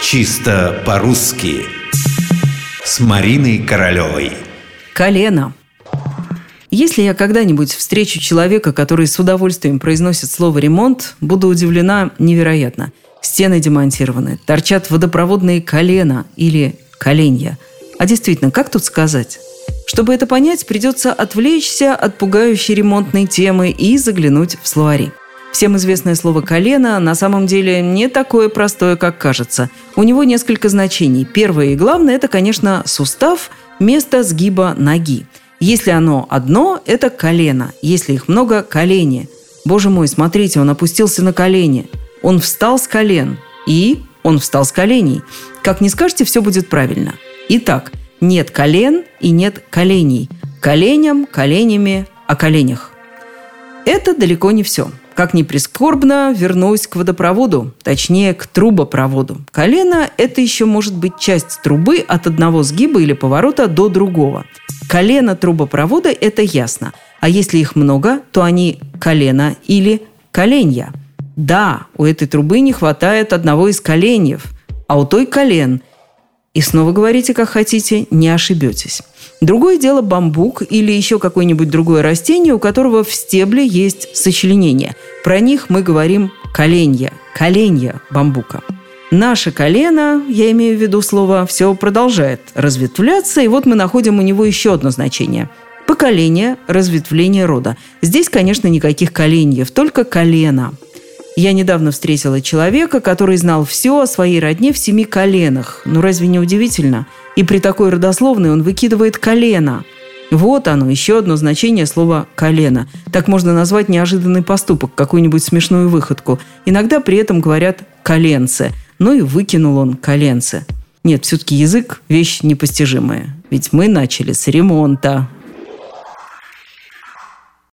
Чисто по-русски С Мариной Королевой Колено. Если я когда-нибудь встречу человека, который с удовольствием произносит слово «ремонт», буду удивлена невероятно. Стены демонтированы, торчат водопроводные колена или коленья. А действительно, как тут сказать? Чтобы это понять, придется отвлечься от пугающей ремонтной темы и заглянуть в словари. Всем известное слово «колено» на самом деле не такое простое, как кажется. У него несколько значений. Первое и главное – это, конечно, сустав, место сгиба ноги. Если оно одно – это колено. Если их много – колени. Боже мой, смотрите, он опустился на колени. Он встал с колен. И он встал с коленей. Как не скажете, все будет правильно. Итак, нет колен и нет коленей. Коленям, коленями, о коленях. Это далеко не все. Как ни прискорбно, вернусь к водопроводу, точнее, к трубопроводу. Колено – это еще может быть часть трубы от одного сгиба или поворота до другого. Колено трубопровода – это ясно. А если их много, то они колено или коленья. Да, у этой трубы не хватает одного из коленьев, а у той колен – и снова говорите, как хотите, не ошибетесь. Другое дело бамбук или еще какое-нибудь другое растение, у которого в стебле есть сочленение. Про них мы говорим коленья, коленья бамбука. Наше колено, я имею в виду слово, все продолжает разветвляться, и вот мы находим у него еще одно значение. Поколение, разветвление рода. Здесь, конечно, никаких коленьев, только колено – я недавно встретила человека, который знал все о своей родне в семи коленах. Ну разве не удивительно? И при такой родословной он выкидывает колено. Вот оно, еще одно значение слова «колено». Так можно назвать неожиданный поступок, какую-нибудь смешную выходку. Иногда при этом говорят «коленце». Ну и выкинул он коленце. Нет, все-таки язык – вещь непостижимая. Ведь мы начали с ремонта.